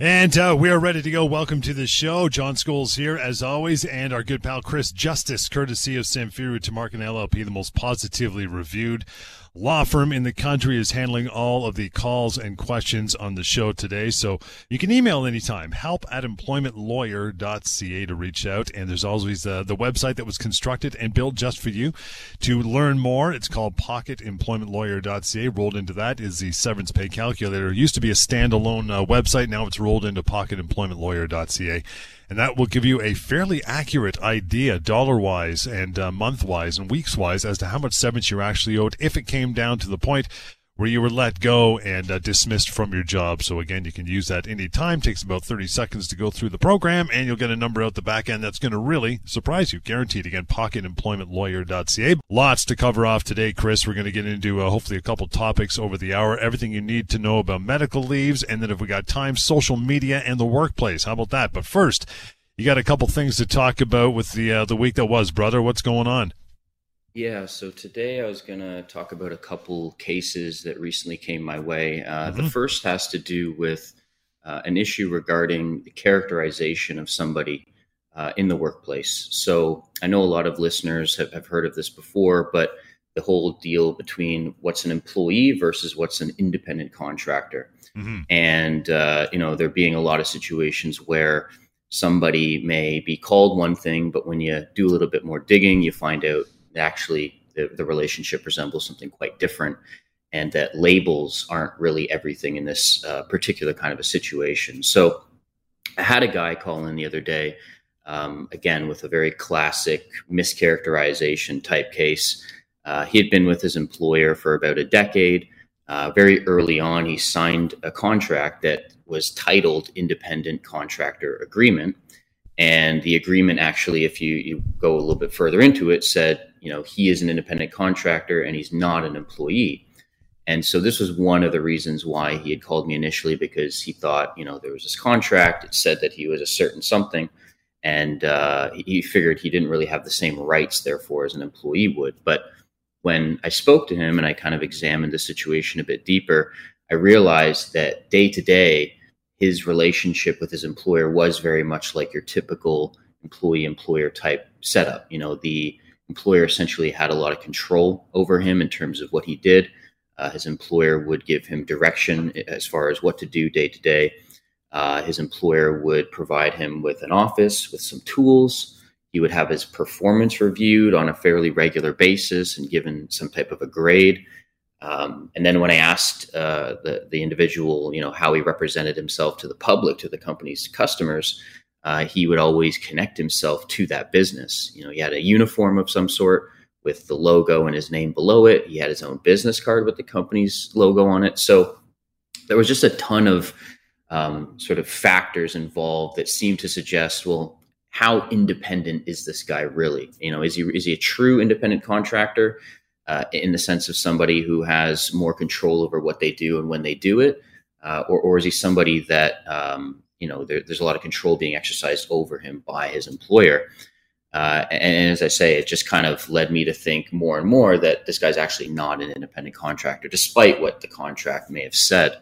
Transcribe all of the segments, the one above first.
And uh, we are ready to go. Welcome to the show. John Scholes here, as always, and our good pal Chris Justice, courtesy of Samfiru Tumarkin LLP, the most positively reviewed law firm in the country is handling all of the calls and questions on the show today. So you can email anytime, help at employmentlawyer.ca to reach out. And there's always uh, the website that was constructed and built just for you to learn more. It's called pocketemploymentlawyer.ca. Rolled into that is the severance pay calculator. It used to be a standalone uh, website. Now it's rolled into pocketemploymentlawyer.ca and that will give you a fairly accurate idea, dollar wise and uh, month wise and weeks wise, as to how much severance you're actually owed if it came down to the point where you were let go and uh, dismissed from your job. So again, you can use that anytime. Takes about 30 seconds to go through the program, and you'll get a number out the back end that's going to really surprise you, guaranteed. Again, pocketemploymentlawyer.ca. Lots to cover off today, Chris. We're going to get into uh, hopefully a couple topics over the hour. Everything you need to know about medical leaves, and then if we got time, social media and the workplace. How about that? But first, you got a couple things to talk about with the uh, the week that was, brother. What's going on? Yeah, so today I was going to talk about a couple cases that recently came my way. Uh, mm-hmm. The first has to do with uh, an issue regarding the characterization of somebody uh, in the workplace. So I know a lot of listeners have, have heard of this before, but the whole deal between what's an employee versus what's an independent contractor. Mm-hmm. And, uh, you know, there being a lot of situations where somebody may be called one thing, but when you do a little bit more digging, you find out actually the, the relationship resembles something quite different and that labels aren't really everything in this uh, particular kind of a situation. So I had a guy call in the other day, um, again, with a very classic mischaracterization type case. Uh, he had been with his employer for about a decade. Uh, very early on, he signed a contract that was titled Independent Contractor Agreement. And the agreement actually, if you, you go a little bit further into it, said, you know, he is an independent contractor and he's not an employee. And so this was one of the reasons why he had called me initially because he thought, you know, there was this contract. It said that he was a certain something. And uh, he figured he didn't really have the same rights, therefore, as an employee would. But when I spoke to him and I kind of examined the situation a bit deeper, I realized that day to day, his relationship with his employer was very much like your typical employee employer type setup. You know, the employer essentially had a lot of control over him in terms of what he did. Uh, his employer would give him direction as far as what to do day to day. Uh, his employer would provide him with an office with some tools. He would have his performance reviewed on a fairly regular basis and given some type of a grade. Um, and then when I asked uh, the the individual, you know, how he represented himself to the public, to the company's customers, uh, he would always connect himself to that business. You know, he had a uniform of some sort with the logo and his name below it. He had his own business card with the company's logo on it. So there was just a ton of um, sort of factors involved that seemed to suggest, well, how independent is this guy really? You know, is he is he a true independent contractor? uh, in the sense of somebody who has more control over what they do and when they do it, uh, or, or is he somebody that um, you know there, there's a lot of control being exercised over him by his employer? Uh, and as I say, it just kind of led me to think more and more that this guy's actually not an independent contractor, despite what the contract may have said.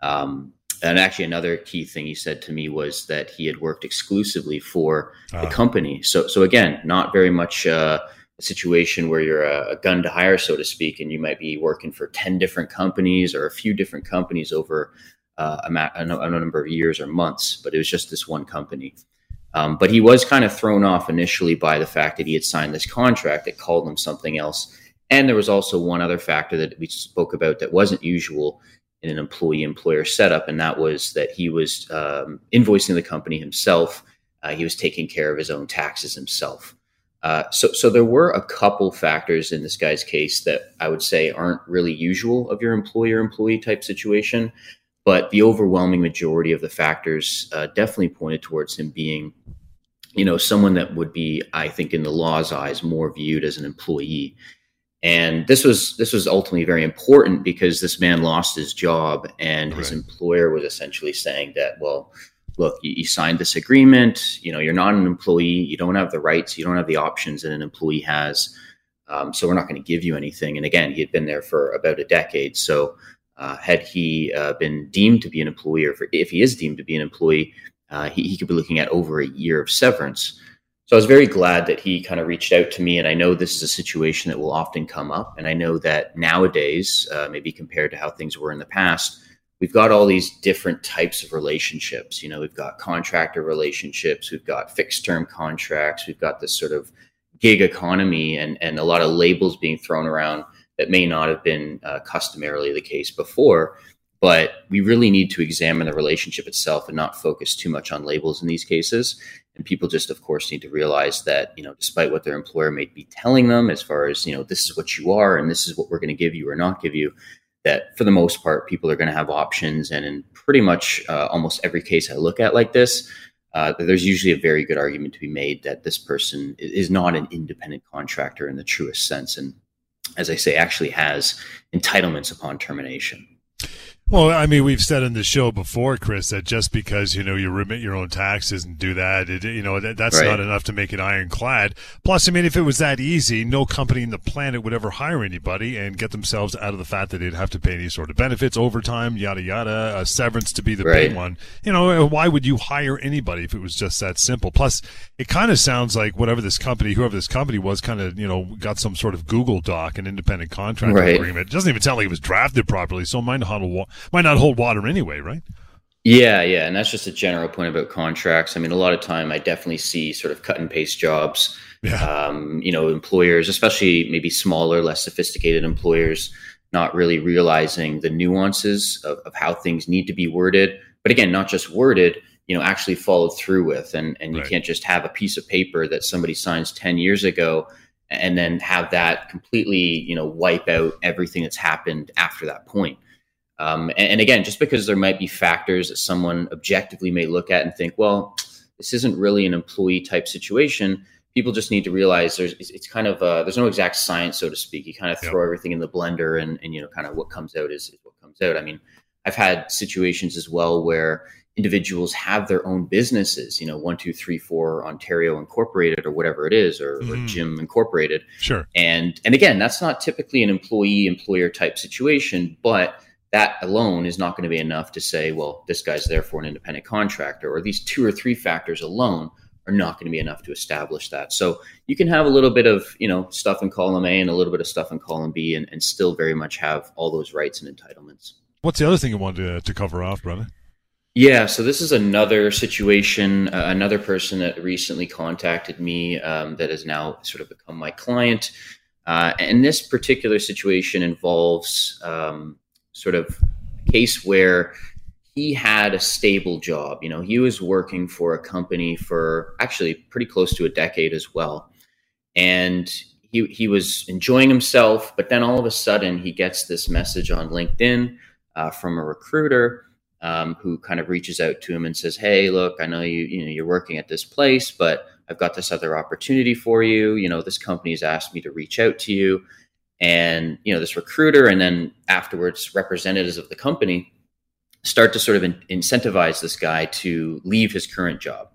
Um, and actually, another key thing he said to me was that he had worked exclusively for the ah. company. So, so again, not very much uh, a situation where you're a, a, gun to hire, so to speak, and you might be working for 10 different companies or a few different companies over uh, a, ma- a, number of years or months, but it was just this one company. Um, but he was kind of thrown off initially by the fact that he had signed this contract that called him something else. And there was also one other factor that we spoke about that wasn't usual in an employee employer setup, and that was that he was um, invoicing the company himself. Uh, he was taking care of his own taxes himself. Uh, so, so there were a couple factors in this guy's case that I would say aren't really usual of your employer-employee type situation, but the overwhelming majority of the factors uh, definitely pointed towards him being, you know, someone that would be, I think, in the law's eyes, more viewed as an employee. And this was this was ultimately very important because this man lost his job, and right. his employer was essentially saying that, well, look, you, you, signed this agreement. You know, you're not an employee. You don't have the rights. You don't have the options that an employee has. Um, so we're not going to give you anything. And again, he had been there for about a decade. So uh, had he uh, been deemed to be an employee, or if he is deemed to be an employee, uh, he, he could be looking at over a year of severance. So I was very glad that he kind of reached out to me, and I know this is a situation that will often come up, and I know that nowadays, uh, maybe compared to how things were in the past, we've got all these different types of relationships. You know, we've got contractor relationships, we've got fixed term contracts, we've got this sort of gig economy, and and a lot of labels being thrown around that may not have been uh, customarily the case before. But we really need to examine the relationship itself and not focus too much on labels in these cases. And people just, of course, need to realize that, you know, despite what their employer may be telling them as far as, you know, this is what you are and this is what we're going to give you or not give you, that for the most part, people are going to have options. And in pretty much uh, almost every case I look at like this, uh, there's usually a very good argument to be made that this person is not an independent contractor in the truest sense. And as I say, actually has entitlements upon termination. Well, I mean, we've said in the show before, Chris, that just because you know you remit your own taxes and do that, it, you know that, that's right. not enough to make it ironclad. Plus, I mean, if it was that easy, no company in the planet would ever hire anybody and get themselves out of the fact that they'd have to pay any sort of benefits, overtime, yada yada, a severance to be the right. big one. You know, uh, why would you hire anybody if it was just that simple? Plus, it kind of sounds like whatever this company, whoever this company was, kind of you know got some sort of Google Doc, an independent contract right. agreement. It doesn't even sound like it was drafted properly, so might not might not hold water anyway, right? Yeah, yeah, and that's just a general point about contracts. I mean, a lot of time I definitely see sort of cut and paste jobs. Yeah. Um, you know, employers, especially maybe smaller, less sophisticated employers, not really realizing the nuances of, of how things need to be worded. But again, not just worded, you know, actually followed through with. And and you right. can't just have a piece of paper that somebody signs ten years ago and then have that completely, you know, wipe out everything that's happened after that point. Um, and, and, again, just because there might be factors that someone objectively may look at and think, well, this isn't really an employee type situation. People just need to realize there's it's kind of uh, there's no exact science, so to speak. You kind of throw yep. everything in the blender, and and you know, kind of what comes out is, is what comes out. I mean, I've had situations as well where individuals have their own businesses, you know, one, two, three, four Ontario Incorporated or whatever it is, or, mm. or Incorporated. Sure. And and again, that's not typically an employee employer type situation, but that alone is not going to be enough to say, well, this guy's therefore an independent contractor, or these two or three factors alone are not going to be enough to establish that. So you can have a little bit of, you know, stuff in column A and a little bit of stuff in column B and, and still very much have all those rights and entitlements. What's the other thing you wanted to, to cover off, brother? Yeah, so this is another situation, uh, another person that recently contacted me um, that has now sort of become my client. Uh, and this particular situation involves um, sort of case where he had a stable job. You know, he was working for a company for actually pretty close to a decade as well. And he, he was enjoying himself, but then all of a sudden he gets this message on LinkedIn uh, from a recruiter um, who kind of reaches out to him and says, "Hey, look, I know you you know you're working at this place, but I've got this other opportunity for you. You know, this company has asked me to reach out to you and you know this recruiter and then afterwards representatives of the company start to sort of in- incentivize this guy to leave his current job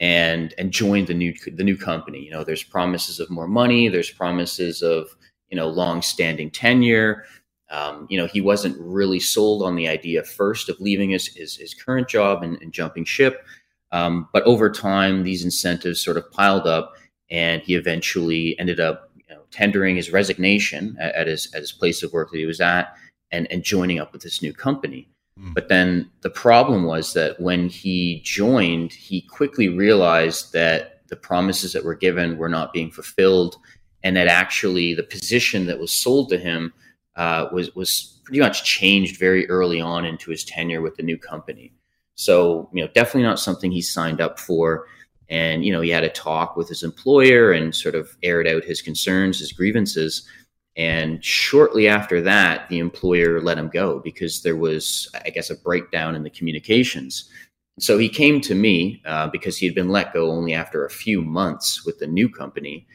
and and join the new the new company. You know there's promises of more money there's promises of you know long standing tenure. Um, you know he wasn't really sold on the idea first of leaving his his, his current job and, and jumping ship. Um, but over time these incentives sort of piled up and he eventually ended up tendering his resignation at, at, his, at his place of work that he was at and, and joining up with this new company. Mm. But then the problem was that when he joined, he quickly realized that the promises that were given were not being fulfilled, and that actually the position that was sold to him uh, was was pretty much changed very early on into his tenure with the new company. So you know, definitely not something he signed up for and you know he had a talk with his employer and sort of aired out his concerns his grievances. And shortly after that the employer let him go because there was i guess a breakdown in the communications. So he came to me uh, because he had been let go only after a few months with the new company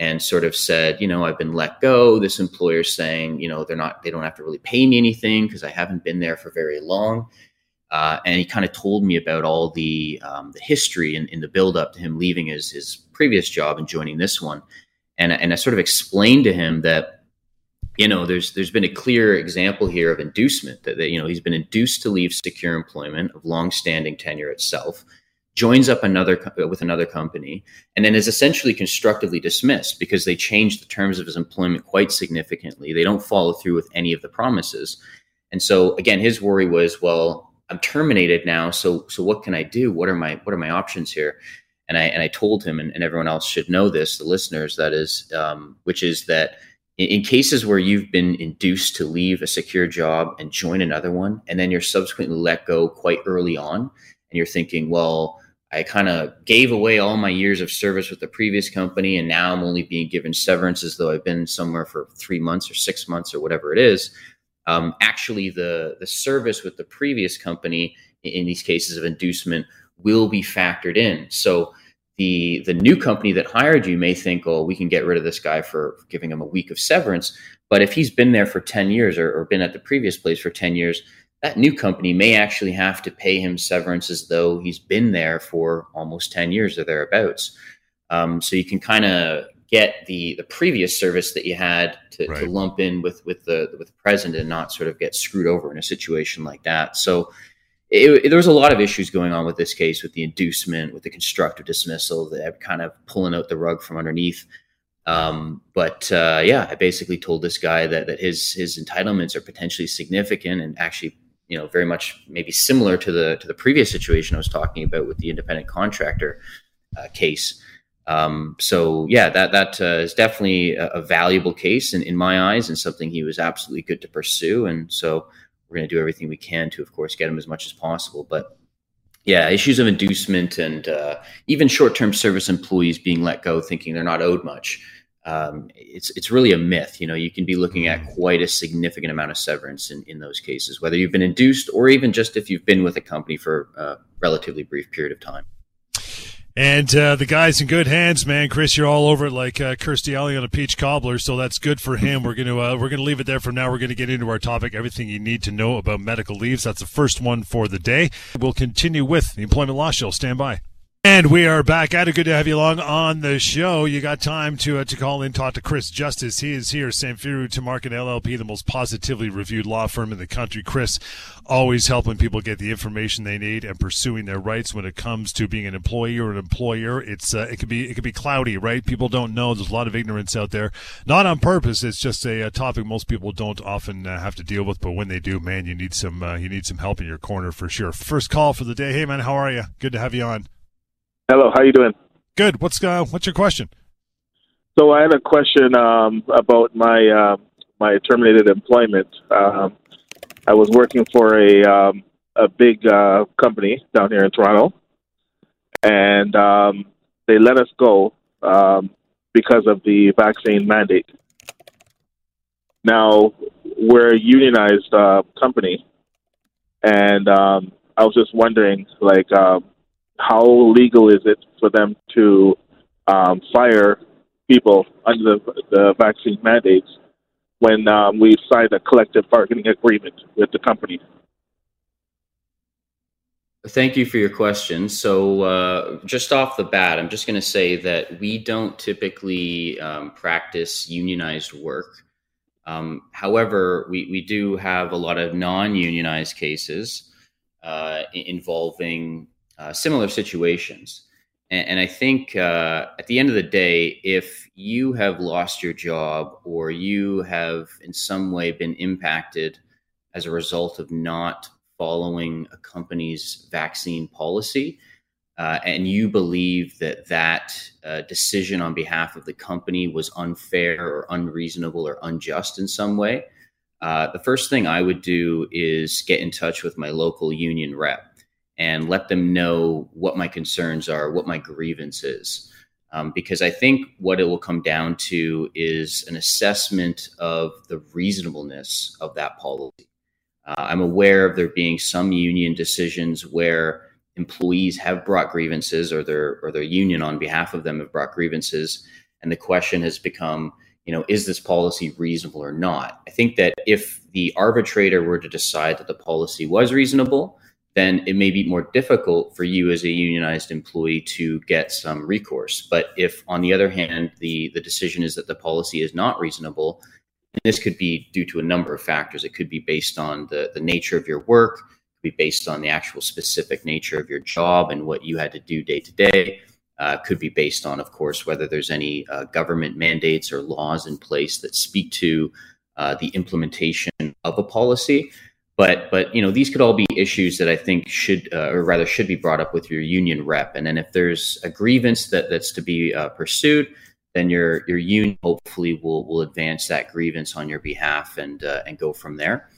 and sort of said you know i've been let go. This employer's saying you know they're not they don't have to really pay me anything because i haven't been there for very long uh, and he kind of told me about all the um, the history in, in the build up to him leaving his his previous job and joining this one. And and I sort of explained to him that you know, there's there's been a clear example here of inducement that, that you know he's been induced to leave secure employment of long-standing tenure itself, joins up another with another company, and then is essentially constructively dismissed because they changed the terms of his employment quite significantly. They don't follow through with any of the promises, and so again, his worry was, well, I'm terminated now, so so what can I do? What are my what are my options here? And I and I told him, and, and everyone else should know this, the listeners, that is, um, which is that in cases where you've been induced to leave a secure job and join another one, and then you're subsequently let go quite early on, and you're thinking, well, I kind of gave away all my years of service with the previous company, and now I'm only being given severance as though I've been somewhere for three months or six months or whatever it is. Um, actually, the the service with the previous company in these cases of inducement will be factored in. So the the new company that hired you may think, oh, we can get rid of this guy for giving him a week of severance. But if he's been there for 10 years or, or been at the previous place for 10 years, that new company may actually have to pay him severance as though he's been there for almost 10 years or thereabouts. Um, so you can kind of get the the previous service that you had to, right. to lump in with with the with the present and not sort of get screwed over in a situation like that. So it, it, there was a lot of issues going on with this case, with the inducement, with the constructive dismissal, that kind of pulling out the rug from underneath. Um, but uh, yeah, I basically told this guy that that his his entitlements are potentially significant and actually, you know, very much maybe similar to the to the previous situation I was talking about with the independent contractor uh, case. Um, so yeah, that that uh, is definitely a, a valuable case in, in my eyes and something he was absolutely good to pursue. And so we're going to do everything we can to, of course, get him as much as possible. But yeah, issues of inducement and uh, even short-term service employees being let go, thinking they're not owed much. Um, it's it's really a myth. You know, you can be looking at quite a significant amount of severance in, in those cases, whether you've been induced or even just if you've been with a company for a relatively brief period of time. And uh, the guy's in good hands, man. Chris, you're all over it like uh, Kirstie Alley on a peach cobbler, so that's good for him. We're gonna uh, we're gonna leave it there for now. We're gonna get into our topic, everything you need to know about medical leaves. That's the first one for the day. We'll continue with the employment law show. Stand by. And we are back at. Good to have you along on the show. You got time to uh, to call in, talk to Chris Justice. He is here, Samfiru Tumarkin LLP, the most positively reviewed law firm in the country. Chris, always helping people get the information they need and pursuing their rights when it comes to being an employee or an employer. It's uh, it can be it can be cloudy, right? People don't know. There's a lot of ignorance out there, not on purpose. It's just a, a topic most people don't often uh, have to deal with, but when they do, man, you need some uh, you need some help in your corner for sure. First call for the day. Hey, man, how are you? Good to have you on. Hello, how you doing? Good. What's uh, what's your question? So I had a question um, about my uh, my terminated employment. Um, I was working for a um, a big uh, company down here in Toronto, and um, they let us go um, because of the vaccine mandate. Now we're a unionized uh, company, and um, I was just wondering, like, um, how legal is it for them to um, fire people under the, the vaccine mandates when um, we signed a collective bargaining agreement with the company? Thank you for your question. So, uh, just off the bat, I'm just going to say that we don't typically um, practice unionized work. Um, however, we, we do have a lot of non unionized cases uh, involving uh, similar situations. And, and I think uh, at the end of the day, if you have lost your job or you have in some way been impacted as a result of not following a company's vaccine policy, uh, and you believe that that uh, decision on behalf of the company was unfair or unreasonable or unjust in some way, uh, the first thing I would do is get in touch with my local union rep and let them know what my concerns are, what my grievance is. Um, because I think what it will come down to is an assessment of the reasonableness of that policy. Uh, I'm aware of there being some union decisions where employees have brought grievances, or their or their union on behalf of them have brought grievances, and the question has become, you know, is this policy reasonable or not? I think that if the arbitrator were to decide that the policy was reasonable, then it may be more difficult for you as a unionized employee to get some recourse. But if, on the other hand, the, the decision is that the policy is not reasonable, and this could be due to a number of factors. It could be based on the, the nature of your work, could be based on the actual specific nature of your job and what you had to do day to day. Uh, could be based on, of course, whether there's any uh, government mandates or laws in place that speak to uh, the implementation of a policy. But but you know these could all be issues that I think should uh, or rather should be brought up with your union rep. And then if there's a grievance that that's to be uh, pursued, then your your union hopefully will will advance that grievance on your behalf and uh, and go from there.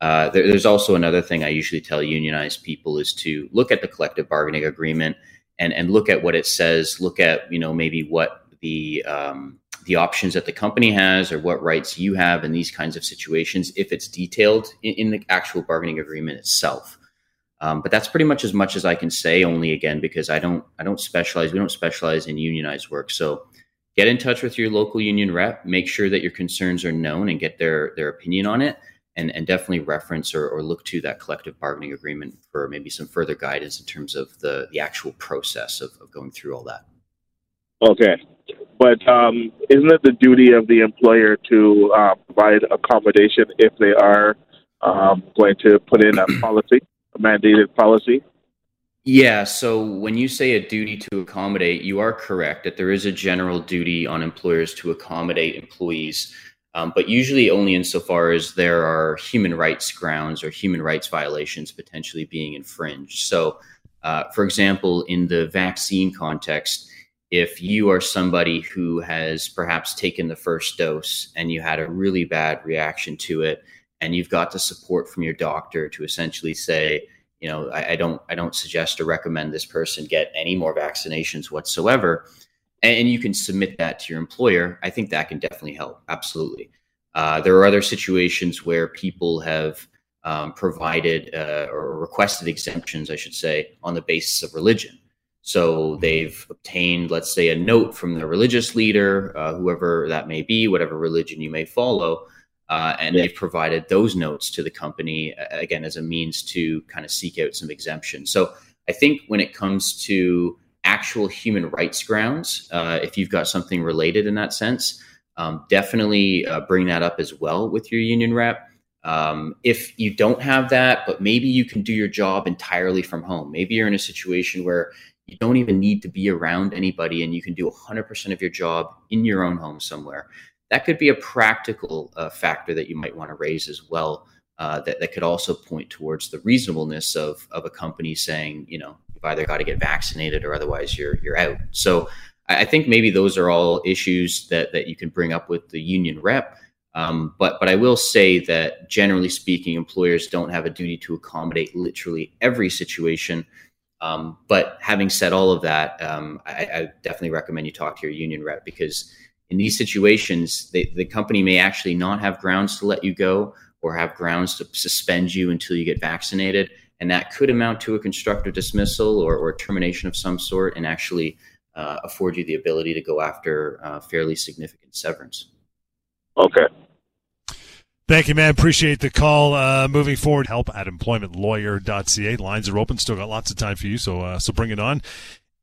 Uh, there, there's also another thing I usually tell unionized people is to look at the collective bargaining agreement and and look at what it says. Look at you know maybe what the um, the options that the company has or what rights you have in these kinds of situations if it's detailed in, in the actual bargaining agreement itself. Um, but that's pretty much as much as I can say. Only again because I don't I don't specialize. We don't specialize in unionized work. So get in touch with your local union rep. Make sure that your concerns are known and get their their opinion on it and, and definitely reference or, or look to that collective bargaining agreement for maybe some further guidance in terms of the, the actual process of, of going through all that. Okay. But um, isn't it the duty of the employer to uh, provide accommodation if they are um, going to put in a policy, a mandated policy? Yeah, so when you say a duty to accommodate, you are correct that there is a general duty on employers to accommodate employees um, but usually only insofar as there are human rights grounds or human rights violations potentially being infringed. So, uh, for example, in the vaccine context, if you are somebody who has perhaps taken the first dose and you had a really bad reaction to it, and you've got the support from your doctor to essentially say, you know, I, I don't, I don't suggest or recommend this person get any more vaccinations whatsoever and you can submit that to your employer, I think that can definitely help. Absolutely. Uh, there are other situations where people have um, provided uh, or requested exemptions, I should say, on the basis of religion. So they've obtained, let's say, a note from the religious leader, uh, whoever that may be, whatever religion you may follow, uh, and they've provided those notes to the company again as a means to kind of seek out some exemption. So I think when it comes to actual human rights grounds, uh, if you've got something related in that sense, um, definitely uh, bring that up as well with your union rep. Um, if you don't have that, but maybe you can do your job entirely from home. Maybe you're in a situation where you don't even need to be around anybody and you can do 100% of your job in your own home somewhere. That could be a practical uh, factor that you might want to raise as well. Uh, that, that could also point towards the reasonableness of, of a company saying, you know, you've either got to get vaccinated or otherwise you're you're out. So I think maybe those are all issues that that you can bring up with the union rep. Um, but but I will say that generally speaking, employers don't have a duty to accommodate literally every situation. Um, but having said all of that, um, I, I, definitely recommend you talk to your union rep because in these situations, they, the company may actually not have grounds to let you go or have grounds to suspend you until you get vaccinated and that could amount to a constructive dismissal or, or termination of some sort and actually uh, afford you the ability to go after uh, fairly significant severance. Okay. Thank you, man. Appreciate the call. Uh, moving forward, help at employmentlawyer.ca. Lines are open. Still got lots of time for you, so uh, so bring it on.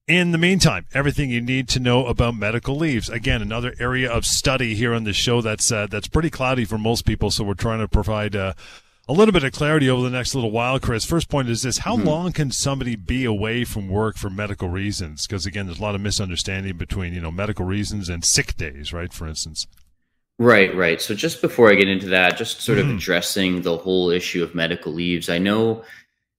In the meantime, everything you need to know about medical leaves. Again, another area of study here on the show that's uh, that's pretty cloudy for most people. So we're trying to provide uh, a little bit of clarity over the next little while, Chris. First point is this how mm-hmm. long can somebody be away from work for medical reasons? Because, again, there's a lot of misunderstanding between, you know, medical reasons and sick days, right, for instance. Right, right. So, just before I get into that, just sort of mm-hmm. addressing the whole issue of medical leaves, I know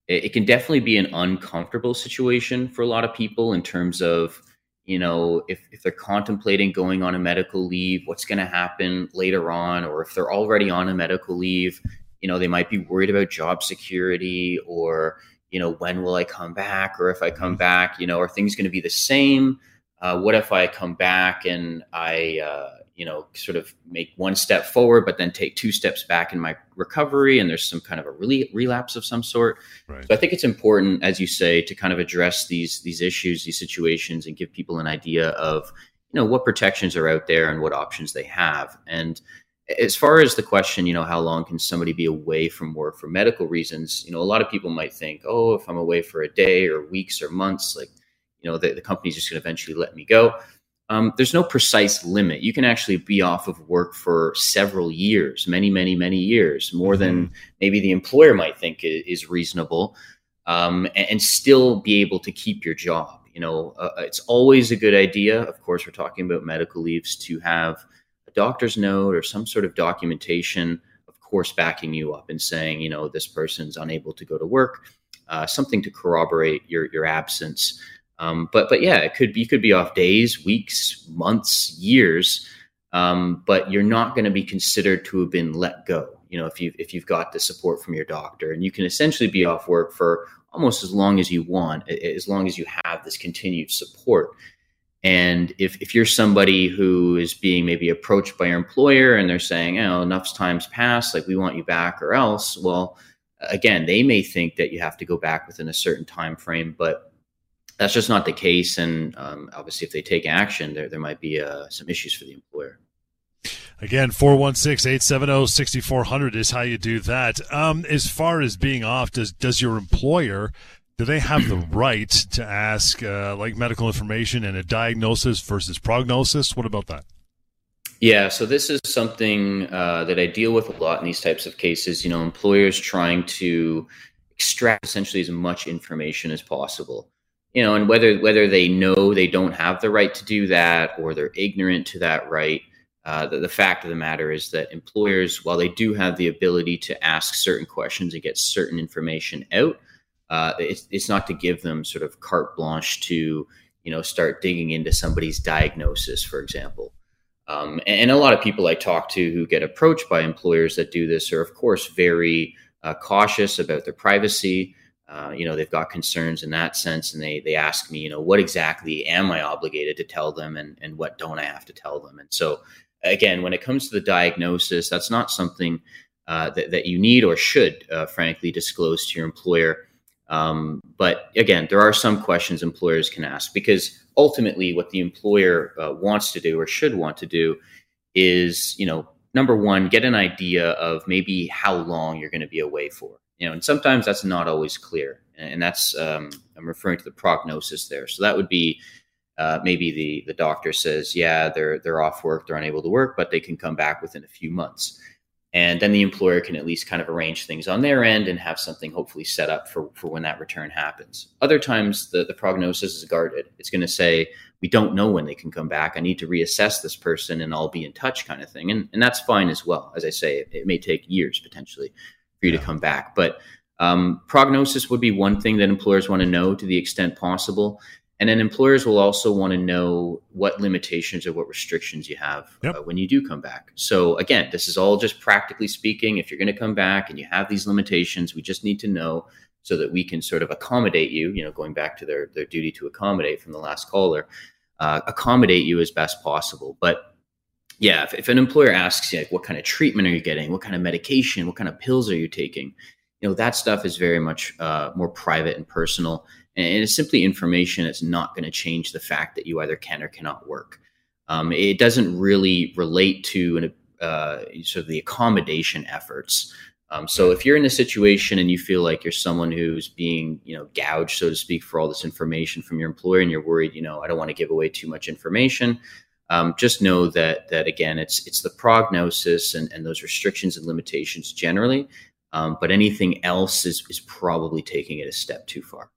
it, it can definitely be an uncomfortable situation for a lot of people in terms of, you know, if, if they're contemplating going on a medical leave, what's going to happen later on, or if they're already on a medical leave, you know they might be worried about job security or you know when will i come back or if i come mm-hmm. back you know are things going to be the same uh, what if i come back and i uh, you know sort of make one step forward but then take two steps back in my recovery and there's some kind of a really relapse of some sort right. so i think it's important as you say to kind of address these these issues these situations and give people an idea of you know what protections are out there and what options they have and as far as the question, you know, how long can somebody be away from work for medical reasons? You know, a lot of people might think, oh, if I'm away for a day or weeks or months, like, you know, the, the company's just going to eventually let me go. Um, there's no precise limit. You can actually be off of work for several years, many, many, many years, more mm-hmm. than maybe the employer might think is reasonable, um, and, and, still be able to keep your job. You know, uh, it's always a good idea. Of course, we're talking about medical leaves to have a doctor's note or some sort of documentation, of course, backing you up and saying, you know, this person's unable to go to work, uh, something to corroborate your your absence. Um, but but yeah, it could be you could be off days, weeks, months, years, um, but you're not going to be considered to have been let go. You know, if you if you've got the support from your doctor, and you can essentially be off work for almost as long as you want, as long as you have this continued support. And if, if you're somebody who is being maybe approached by your employer and they're saying, oh, enough time's passed, like we want you back or else, well, again, they may think that you have to go back within a certain time frame, but that's just not the case. And um, obviously, if they take action, there, there might be uh, some issues for the employer. Again, 416 870 6400 is how you do that. Um, as far as being off, does, does your employer, do they have the right to ask uh, like medical information and a diagnosis versus prognosis? What about that? Yeah, so this is something uh, that I deal with a lot in these types of cases. You know, employers trying to extract essentially as much information as possible you know, and whether whether they know they don't have the right to do that or they're ignorant to that right, uh, the, the, fact of the matter is that employers, while they do have the ability to ask certain questions and get certain information out, uh, it's, it's not to give them sort of carte blanche to you know start digging into somebody's diagnosis, for example. Um, and, and, a lot of people I talk to who get approached by employers that do this are, of course, very uh, cautious about their privacy. Uh, you know they've got concerns in that sense and they they ask me you know what exactly am i obligated to tell them and and what don't i have to tell them? And so again when it comes to the diagnosis that's not something uh, that, that you need or should uh, frankly disclose to your employer. Um, but again there are some questions employers can ask because ultimately what the employer uh, wants to do or should want to do is you know number one get an idea of maybe how long you're going to be away for you know, and sometimes that's not always clear, and that's um, I'm referring to the prognosis there. So that would be uh, maybe the the doctor says, yeah, they're they're off work, they're unable to work, but they can come back within a few months, and then the employer can at least kind of arrange things on their end and have something hopefully set up for for when that return happens. Other times, the the prognosis is guarded. It's going to say we don't know when they can come back. I need to reassess this person, and I'll be in touch, kind of thing, and and that's fine as well. As I say, it, it may take years potentially for you yeah. to come back. But um, prognosis would be one thing that employers want to know to the extent possible. And then employers will also want to know what limitations or what restrictions you have yep. uh, when you do come back. So, again, this is all just practically speaking. If you're going to come back and you have these limitations, we just need to know so that we can sort of accommodate you, you know, going back to their, their duty to accommodate from the last caller, uh, accommodate you as best possible. But yeah, if, if an employer asks you like, what kind of treatment are you getting, what kind of medication, what kind of pills are you taking, you know that stuff is very much uh, more private and personal, and it's simply information that's not going to change the fact that you either can or cannot work. Um, it doesn't really relate to an, uh, sort of the accommodation efforts. Um, so if you're in a situation and you feel like you're someone who's being, you know, gouged, so to speak, for all this information from your employer, and you're worried, you know, I don't want to give away too much information, um, just know that that again, it's it's the prognosis and, and those restrictions and limitations generally, um, but anything else is is probably taking it a step too far.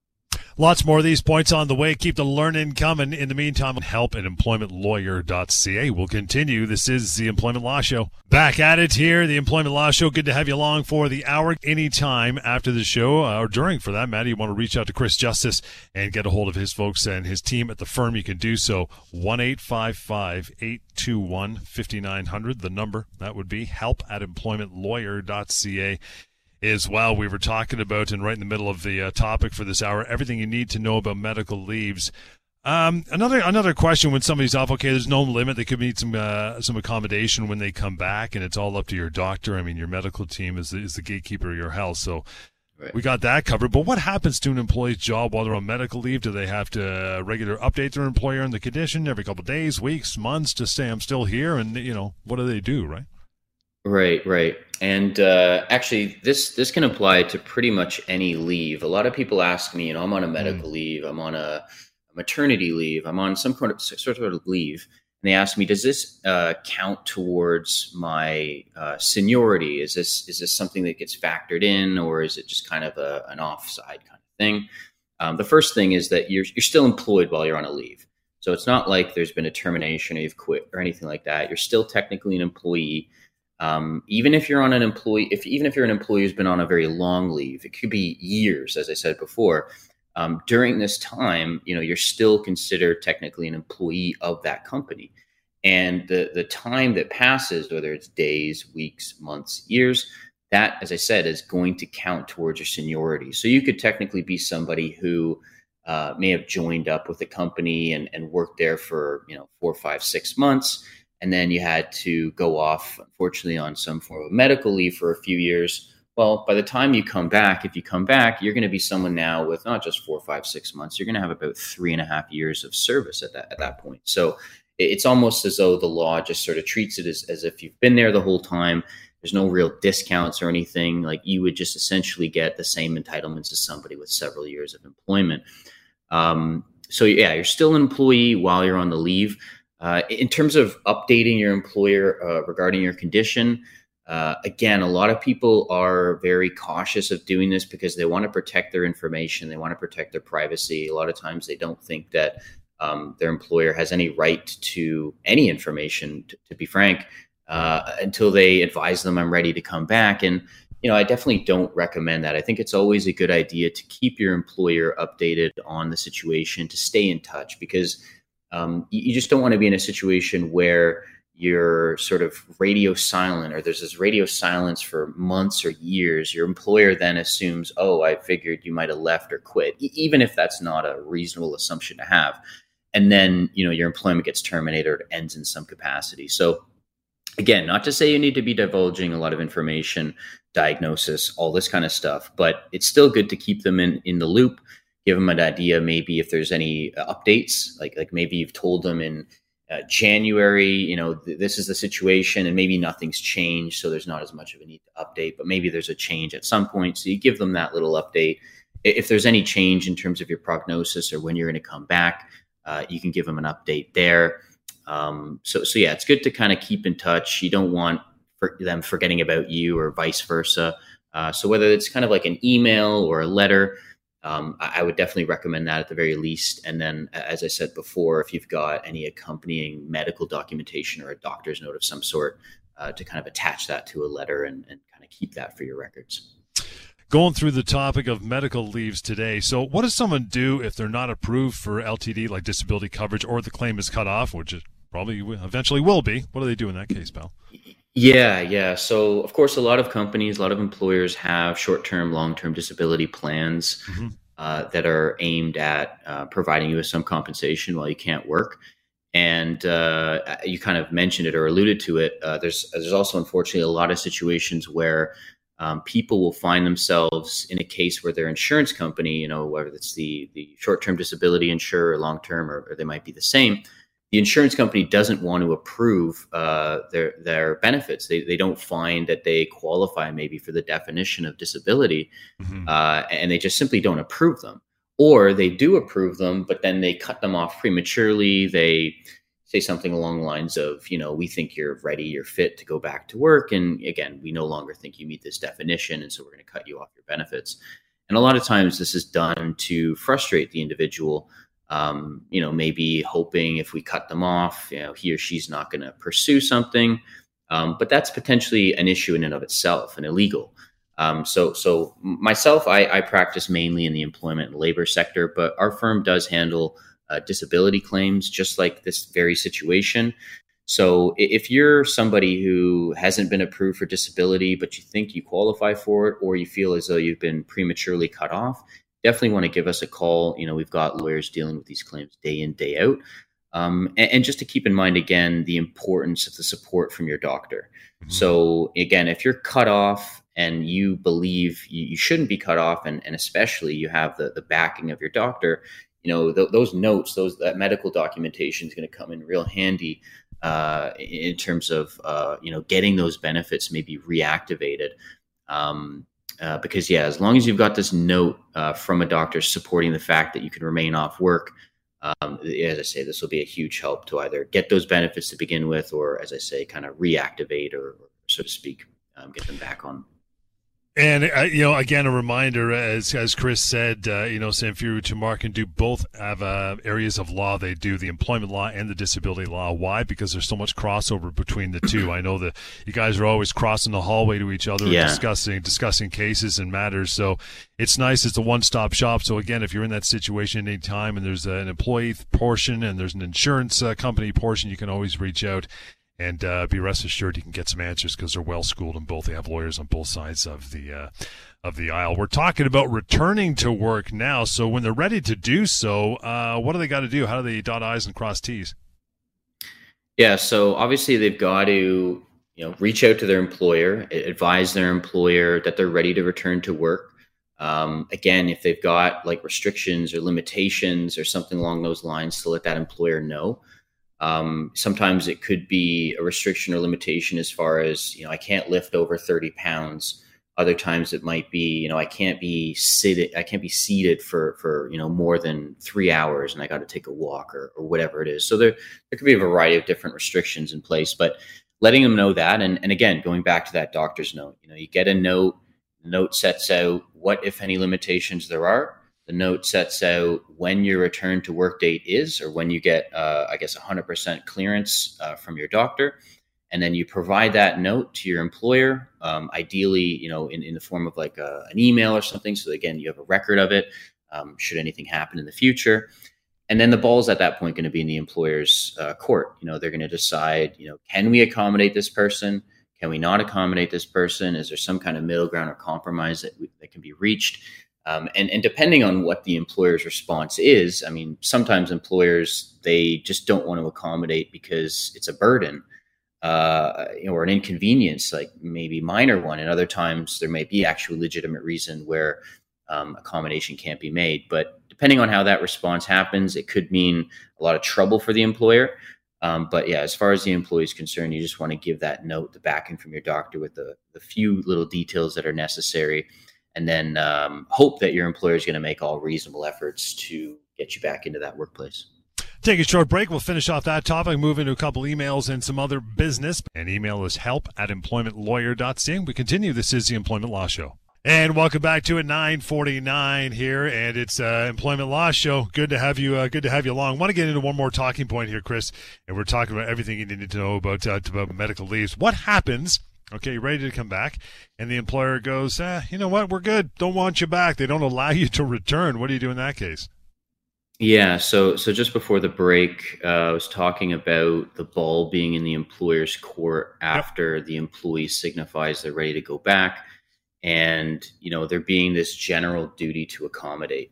Lots more of these points on the way. Keep the learning coming. In the meantime, help at employmentlawyer.ca. We'll continue. This is the Employment Law Show. Back at it here, the Employment Law Show. Good to have you along for the hour. Anytime after the show, uh, or during for that matter, you want to reach out to Chris Justice and get a hold of his folks and his team at the firm, you can do so. 1 821 5900. The number that would be help at employmentlawyer.ca is while we were talking about and right in the middle of the uh, topic for this hour, everything you need to know about medical leaves. Um, another another question when somebody's off, okay, there's no limit. They could need some uh, some accommodation when they come back, and it's all up to your doctor. I mean, your medical team is is the gatekeeper of your health, so right. we got that covered. But what happens to an employee's job while they're on medical leave? Do they have to uh, regular update their employer on the condition every couple of days, weeks, months to say I'm still here? And you know, what do they do, right? Right, right. And uh, actually, this this can apply to pretty much any leave. A lot of people ask me, you know, I'm on a medical mm. leave, I'm on a maternity leave. I'm on some sort of, sort of leave. And they ask me, does this uh, count towards my uh, seniority? Is this is this something that gets factored in, or is it just kind of a, an offside kind of thing? Um, the first thing is that you're you're still employed while you're on a leave, so it's not like there's been a termination or you've quit or anything like that. You're still technically an employee. Um, even if you're on an employee, if even if you're an employee who's been on a very long leave, it could be years, as I said before. Um, during this time, you know, you're still considered technically an employee of that company, and the the time that passes, whether it's days, weeks, months, years, that, as I said, is going to count towards your seniority. So you could technically be somebody who uh, may have joined up with a company and, and worked there for you know four, five, six months and then you had to go off, unfortunately, on some form of medical leave for a few years. Well, by the time you come back, if you come back, you're going to be someone now with not just four, five, six months. You're going to have about three and a half years of service at that at that point. So it's almost as though the law just sort of treats it as, as if you've been there the whole time. There's no real discounts or anything. Like you would just essentially get the same entitlements as somebody with several years of employment. Um, so yeah, you're still an employee while you're on the leave. Uh, in terms of updating your employer uh, regarding your condition, uh, again, a lot of people are very cautious of doing this because they want to protect their information, they want to protect their privacy. A lot of times, they don't think that um, their employer has any right to any information. To, to be frank, uh, until they advise them, "I'm ready to come back." And you know, I definitely don't recommend that. I think it's always a good idea to keep your employer updated on the situation, to stay in touch because um, you, you just don't want to be in a situation where you're sort of radio silent or there's this radio silence for months or years. Your employer then assumes oh i figured you might have left or quit e- even if that's not a reasonable assumption to have. And then you know your employment gets terminated or ends in some capacity. So again not to say you need to be divulging a lot of information diagnosis all this kind of stuff but it's still good to keep them in in the loop give them an idea maybe if there's any uh, updates like like maybe you've told them in uh, January, you know, th- this is the situation, and maybe nothing's changed, so there's not as much of a need to update. But maybe there's a change at some point, so you give them that little update. If there's any change in terms of your prognosis or when you're going to come back, uh, you can give them an update there. Um, so, so yeah, it's good to kind of keep in touch. You don't want for them forgetting about you or vice versa. Uh, so whether it's kind of like an email or a letter, um, I, would definitely recommend that at the very least. And then, as I said before, if you've got any accompanying medical documentation or a doctor's note of some sort, uh, to kind of attach that to a letter and, and kind of keep that for your records. Going through the topic of medical leaves today. So, what does someone do if they're not approved for LTD, like disability coverage, or the claim is cut off, which it probably eventually will be? What do they do in that case, pal? Yeah, yeah. So, of course, a lot of companies, a lot of employers have short term, long term disability plans mm-hmm. uh, that are aimed at uh, providing you with some compensation while you can't work. And uh, you kind of mentioned it or alluded to it. Uh, there's there's also unfortunately a lot of situations where um, people will find themselves in a case where their insurance company, you know, whether it's the the short term disability insurer or long term, or, or they might be the same, the insurance company doesn't want to approve uh, their their benefits. They they don't find that they qualify maybe for the definition of disability, mm-hmm. uh, and they just simply don't approve them. Or they do approve them, but then they cut them off prematurely. They say something along the lines of, you know, we think you're ready, you're fit to go back to work, and again, we no longer think you meet this definition, and so we're going to cut you off your benefits. And a lot of times, this is done to frustrate the individual um, you know, maybe hoping if we cut them off, you know, he or she's not going to pursue something. Um, but that's potentially an issue in and of itself and illegal. Um, so, so myself, I, I, practice mainly in the employment and labor sector, but our firm does handle uh, disability claims, just like this very situation. So, if you're somebody who hasn't been approved for disability, but you think you qualify for it, or you feel as though you've been prematurely cut off, definitely want to give us a call. You know, we've got lawyers dealing with these claims day in, day out. Um, and, and, just to keep in mind again the importance of the support from your doctor. Mm-hmm. So again, if you're cut off and you believe you, you shouldn't be cut off, and, and, especially you have the, the backing of your doctor, you know th- those notes, those that medical documentation is going to come in real handy uh, in terms of uh, you know getting those benefits maybe reactivated. Um, uh, because yeah, as long as you've got this note uh, from a doctor supporting the fact that you can remain off work, um, as I say, this will be a huge help to either get those benefits to begin with, or as I say, kind of reactivate or, or so to speak, um, get them back on and uh, you know, again, a reminder, as as Chris said, uh, you know, Samfiru Tumarkin can do both have uh, areas of law. They do the employment law and the disability law. Why? Because there's so much crossover between the two. I know that you guys are always crossing the hallway to each other, yeah. discussing discussing cases and matters. So it's nice. It's a one stop shop. So again, if you're in that situation any time, and there's an employee portion and there's an insurance uh, company portion, you can always reach out and uh, be rest assured you can get some answers because they're well schooled and both. They have lawyers on both sides of the uh, of the aisle. We're talking about returning to work now. So when they're ready to do so, uh, what do they got to do? How do they dot i's and cross t's? Yeah, so obviously they've got to you know reach out to their employer, advise their employer that they're ready to return to work. Um, again, if they've got like restrictions or limitations or something along those lines, to let that employer know. Um, sometimes it could be a restriction or limitation as far as, you know, I can't lift over 30 pounds. Other times it might be, you know, I can't be seated, I can't be seated for, for, you know, more than three hours and I got to take a walk or, or whatever it is. So there, there could be a variety of different restrictions in place, but letting them know that. And, and again, going back to that doctor's note, you know, you get a note, note sets out what, if any, limitations there are the note sets out when your return to work date is, or when you get, uh, I guess, 100% clearance uh, from your doctor. And then you provide that note to your employer, um, ideally, you know, in, in the form of like a, an email or something. So again, you have a record of it. Um, should anything happen in the future, and then the ball is at that point going to be in the employer's uh, court. You know, they're going to decide, you know, can we accommodate this person? Can we not accommodate this person? Is there some kind of middle ground or compromise that, we, that can be reached? Um, and, and depending on what the employer's response is, I mean, sometimes employers they just don't want to accommodate because it's a burden uh, or an inconvenience, like maybe minor one. And other times there may be actual legitimate reason where um, accommodation can't be made. But depending on how that response happens, it could mean a lot of trouble for the employer. Um, but yeah, as far as the employee is concerned, you just want to give that note, the backing from your doctor with the, the few little details that are necessary and then um, hope that your employer is going to make all reasonable efforts to get you back into that workplace. Take a short break. We'll finish off that topic, move into a couple emails and some other business. And email is help at employmentlawyer.ca. We continue. This is the Employment Law Show. And welcome back to it 949 here, and it's uh, Employment Law Show. Good to have you. Uh, good to have you along. Want to get into one more talking point here, Chris? And we're talking about everything you need to know about uh, about medical leaves. What happens Okay, ready to come back. And the employer goes, eh, you know what? We're good. Don't want you back. They don't allow you to return. What do you do in that case? Yeah, so so just before the break, uh, I was talking about the ball being in the employer's court after yep. the employee signifies they're ready to go back, and you know there being this general duty to accommodate.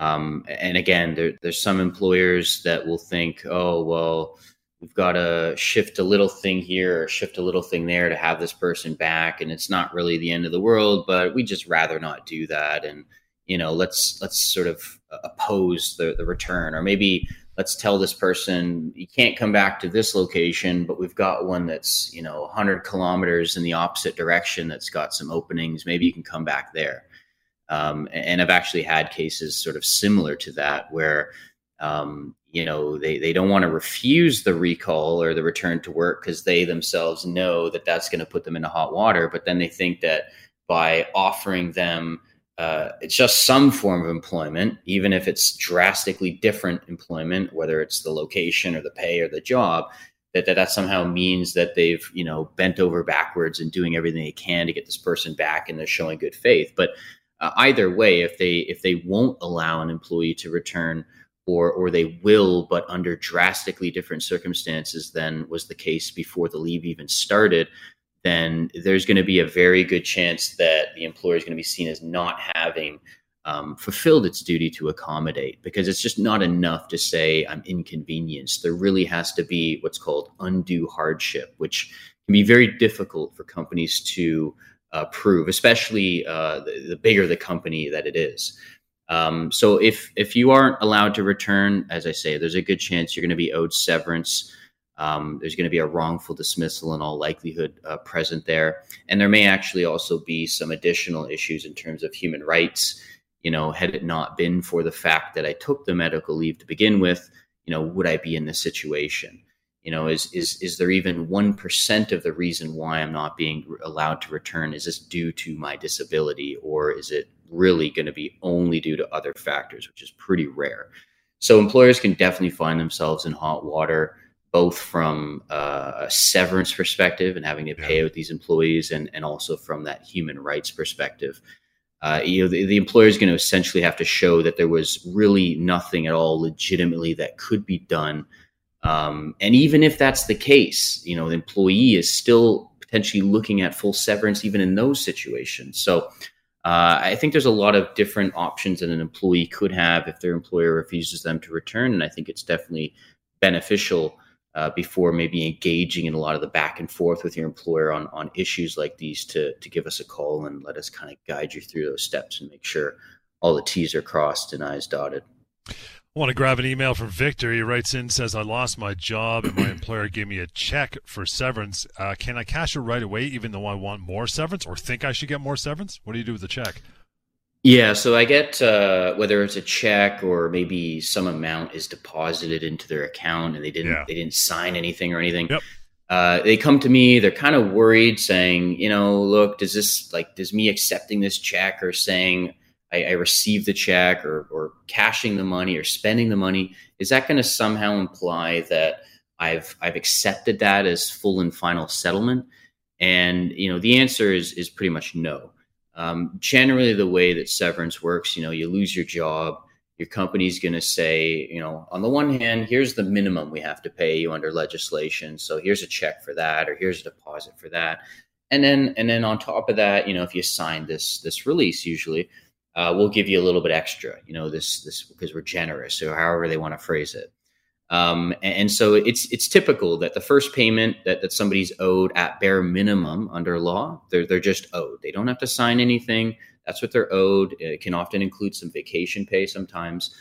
Um, and again, there, there's some employers that will think, oh well, we've got to shift a little thing here or shift a little thing there to have this person back and it's not really the end of the world but we just rather not do that. And you know let's let's sort of oppose the, the return or maybe let's tell this person you can't come back to this location but we've got one that's you know 100 kilometers in the opposite direction that's got some openings. Maybe you can come back there. Um, and i've actually had cases sort of similar to that where um, you know they, they don't want to refuse the recall or the return to work because they themselves know that that's going to put them into hot water but then they think that by offering them uh, it's just some form of employment even if it's drastically different employment whether it's the location or the pay or the job that, that that somehow means that they've you know bent over backwards and doing everything they can to get this person back and they're showing good faith. But uh, either way if they if they won't allow an employee to return or or they will, but under drastically different circumstances than was the case before the leave even started, then there's going to be a very good chance that the employer is going to be seen as not having um, fulfilled its duty to accommodate because it's just not enough to say I'm inconvenienced. There really has to be what's called undue hardship, which can be very difficult for companies to uh, prove, especially uh, the, the bigger the company that it is. Um, so if if you aren't allowed to return, as I say, there's a good chance you're going to be owed severance. Um, there's going to be a wrongful dismissal in all likelihood uh, present there, and there may actually also be some additional issues in terms of human rights. you know, had it not been for the fact that I took the medical leave to begin with, you know, would I be in this situation? You know, is is is there even one percent of the reason why I'm not being allowed to return? Is this due to my disability, or is it really going to be only due to other factors, which is pretty rare? So employers can definitely find themselves in hot water, both from uh, a severance perspective and having to pay out these employees, and and also from that human rights perspective uh, you know, the, the employer is going to essentially have to show that there was really nothing at all legitimately that could be done. Um, and even if that's the case, you know, the employee is still potentially looking at full severance even in those situations. So uh, I think there's a lot of different options that an employee could have if their employer refuses them to return. And I think it's definitely beneficial uh, before maybe engaging in a lot of the back and forth with your employer on, on issues like these to, to give us a call and let us kind of guide you through those steps and make sure all the T's are crossed and I's dotted. I want to grab an email from Victor. He writes in says, I lost my job and my employer gave me a check for severance. Uh, can I cash it right away even though I want more severance or think I should get more severance? What do you do with the check? Yeah, so I get uh, whether it's a check or maybe some amount is deposited into their account and they didn't yeah. they didn't sign anything or anything. Yep. Uh, they come to me, they're kind of worried, saying, you know, look, does this like does me accepting this check or saying I, I received the check or or cashing the money or spending the money is that going to somehow imply that I've I've accepted that as full and final settlement? And you know, the answer is is pretty much no. Um, generally, the way that severance works, you know, you lose your job, your company's going to say, you know, on the one hand, here's the minimum we have to pay you under legislation, so here's a check for that, or here's a deposit for that, and then and then on top of that, you know, if you sign this this release, usually uh, we'll give you a little bit extra, you know, this this because we're generous, or however they want to phrase it. Um, and, so it's it's typical that the first payment that, that somebody's owed at bare minimum under law, they're they're just owed. They don't have to sign anything. That's what they're owed. It can often include some vacation pay sometimes,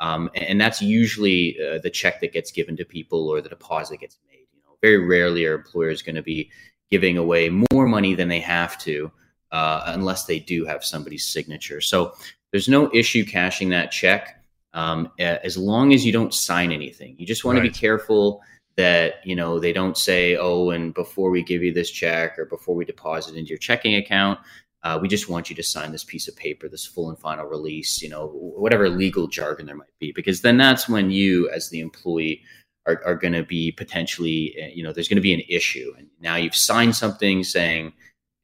um, and, that's usually uh, the check that gets given to people or the deposit gets made. You know, very rarely are employers going to be giving away more money than they have to, uh, unless they do have somebody's signature. So there's no issue cashing that check um, as long as you don't sign anything. You just want right. to be careful that you know they don't say, "Oh, and before we give you this check or before we deposit into your checking account." Uh, we just want you to sign this piece of paper, this full and final release, you know, whatever legal jargon there might be, because then that's when you, as the employee, are, are going to be potentially, eh, you know, there's going to be an issue. And now you've signed something saying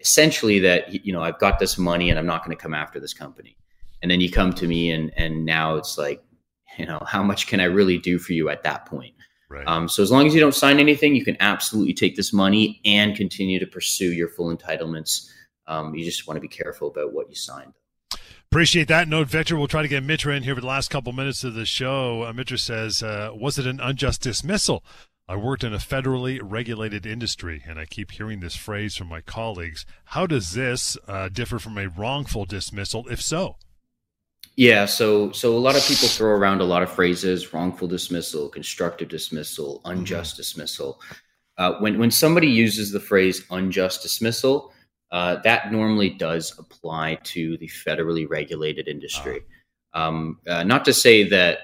essentially that, you know, I've got this money and I'm not going to come after this company and then you come to me and and now it's like you know how much can i really do for you at that point right. um, so as long as you don't sign anything you can absolutely take this money and continue to pursue your full entitlements um, you just want to be careful about what you signed Appreciate that note, Victor. We'll try to get Mitra in here for the last couple minutes of the show. Uh, Mitra says, uh, "Was it an unjust dismissal? I worked in a federally regulated industry, and I keep hearing this phrase from my colleagues. How does this uh, differ from a wrongful dismissal, if so?" Yeah, so so a lot of people throw around a lot of phrases: wrongful dismissal, constructive dismissal, unjust mm-hmm. dismissal. Uh, when when somebody uses the phrase unjust dismissal, uh, that normally does apply to the federally regulated industry. Uh-huh. Um, uh, not to say that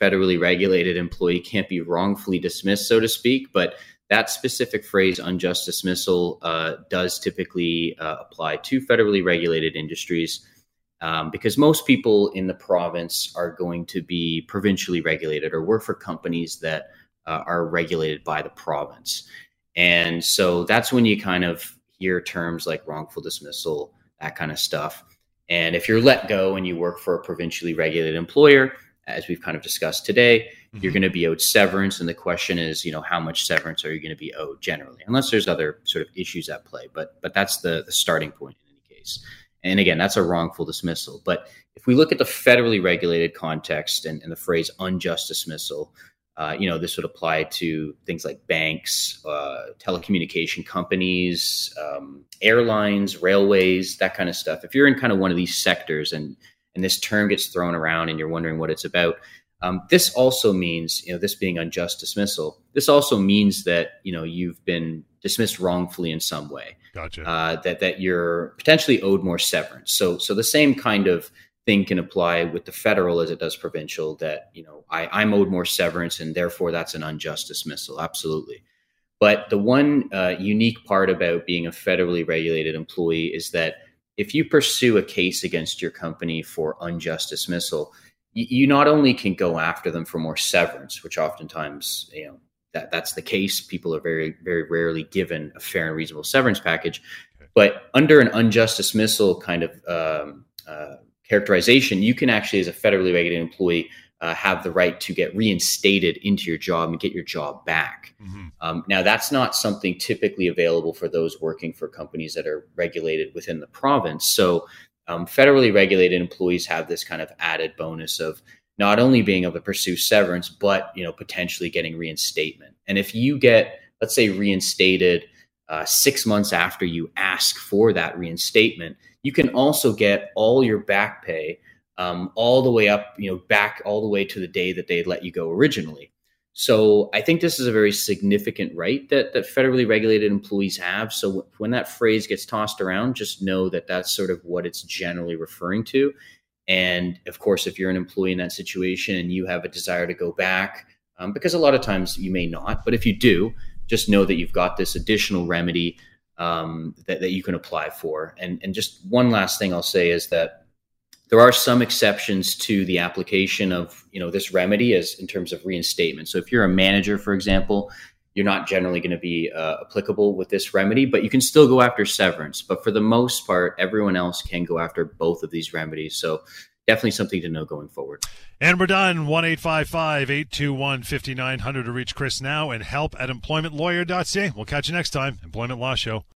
federally regulated employee can't be wrongfully dismissed, so to speak, but that specific phrase, unjust dismissal, uh, does typically uh, apply to federally regulated industries um, because most people in the province are going to be provincially regulated or work for companies that uh, are regulated by the province. And so that's when you kind of hear terms like wrongful dismissal, that kind of stuff. And if you're let go and you work for a provincially regulated employer, as we've kind of discussed today, mm-hmm. you're going to be owed severance. And the question is, you know, how much severance are you going to be owed generally, unless there's other sort of issues at play. But but that's the the starting point in any case. And again, that's a wrongful dismissal. But if we look at the federally regulated context and, and the phrase unjust dismissal, uh, you know, this would apply to things like banks, uh, telecommunication companies, um, airlines, railways, that kind of stuff. If you're in kind of one of these sectors and and this term gets thrown around and you're wondering what it's about, um, this also means, you know, this being unjust dismissal, this also means that, you know, you've been dismissed wrongfully in some way. Gotcha. Uh, that, that you're potentially owed more severance. So, so the same kind of thing can apply with the federal as it does provincial that you know I, i'm owed more severance and therefore that's an unjust dismissal absolutely but the one uh, unique part about being a federally regulated employee is that if you pursue a case against your company for unjust dismissal you, you not only can go after them for more severance which oftentimes you know that that's the case. People are very very rarely given a fair and reasonable severance package. But under an unjust dismissal kind of um, uh, characterization, you can actually, as a federally regulated employee, uh, have the right to get reinstated into your job and get your job back. Mm-hmm. Um, now, that's not something typically available for those working for companies that are regulated within the province. So, um, federally regulated employees have this kind of added bonus of not only being able to pursue severance, but you know potentially getting reinstatement. And if you get, let's say, reinstated uh, six months after you ask for that reinstatement, you can also get all your back pay um, all the way up, you know, back all the way to the day that they let you go originally. So I think this is a very significant right that that federally regulated employees have. So when that phrase gets tossed around, just know that that's sort of what it's generally referring to. And of course, if you're an employee in that situation and you have a desire to go back, um, because a lot of times you may not, but if you do, just know that you've got this additional remedy um, that, that you can apply for. And, and just one last thing I'll say is that there are some exceptions to the application of you know this remedy as in terms of reinstatement. So if you're a manager, for example, you're not generally going to be uh, applicable with this remedy, but you can still go after severance. But for the most part, everyone else can go after both of these remedies. So definitely something to know going forward. And we're done. 1 821 5900 to reach Chris now and help at employmentlawyer.ca. We'll catch you next time. Employment Law Show.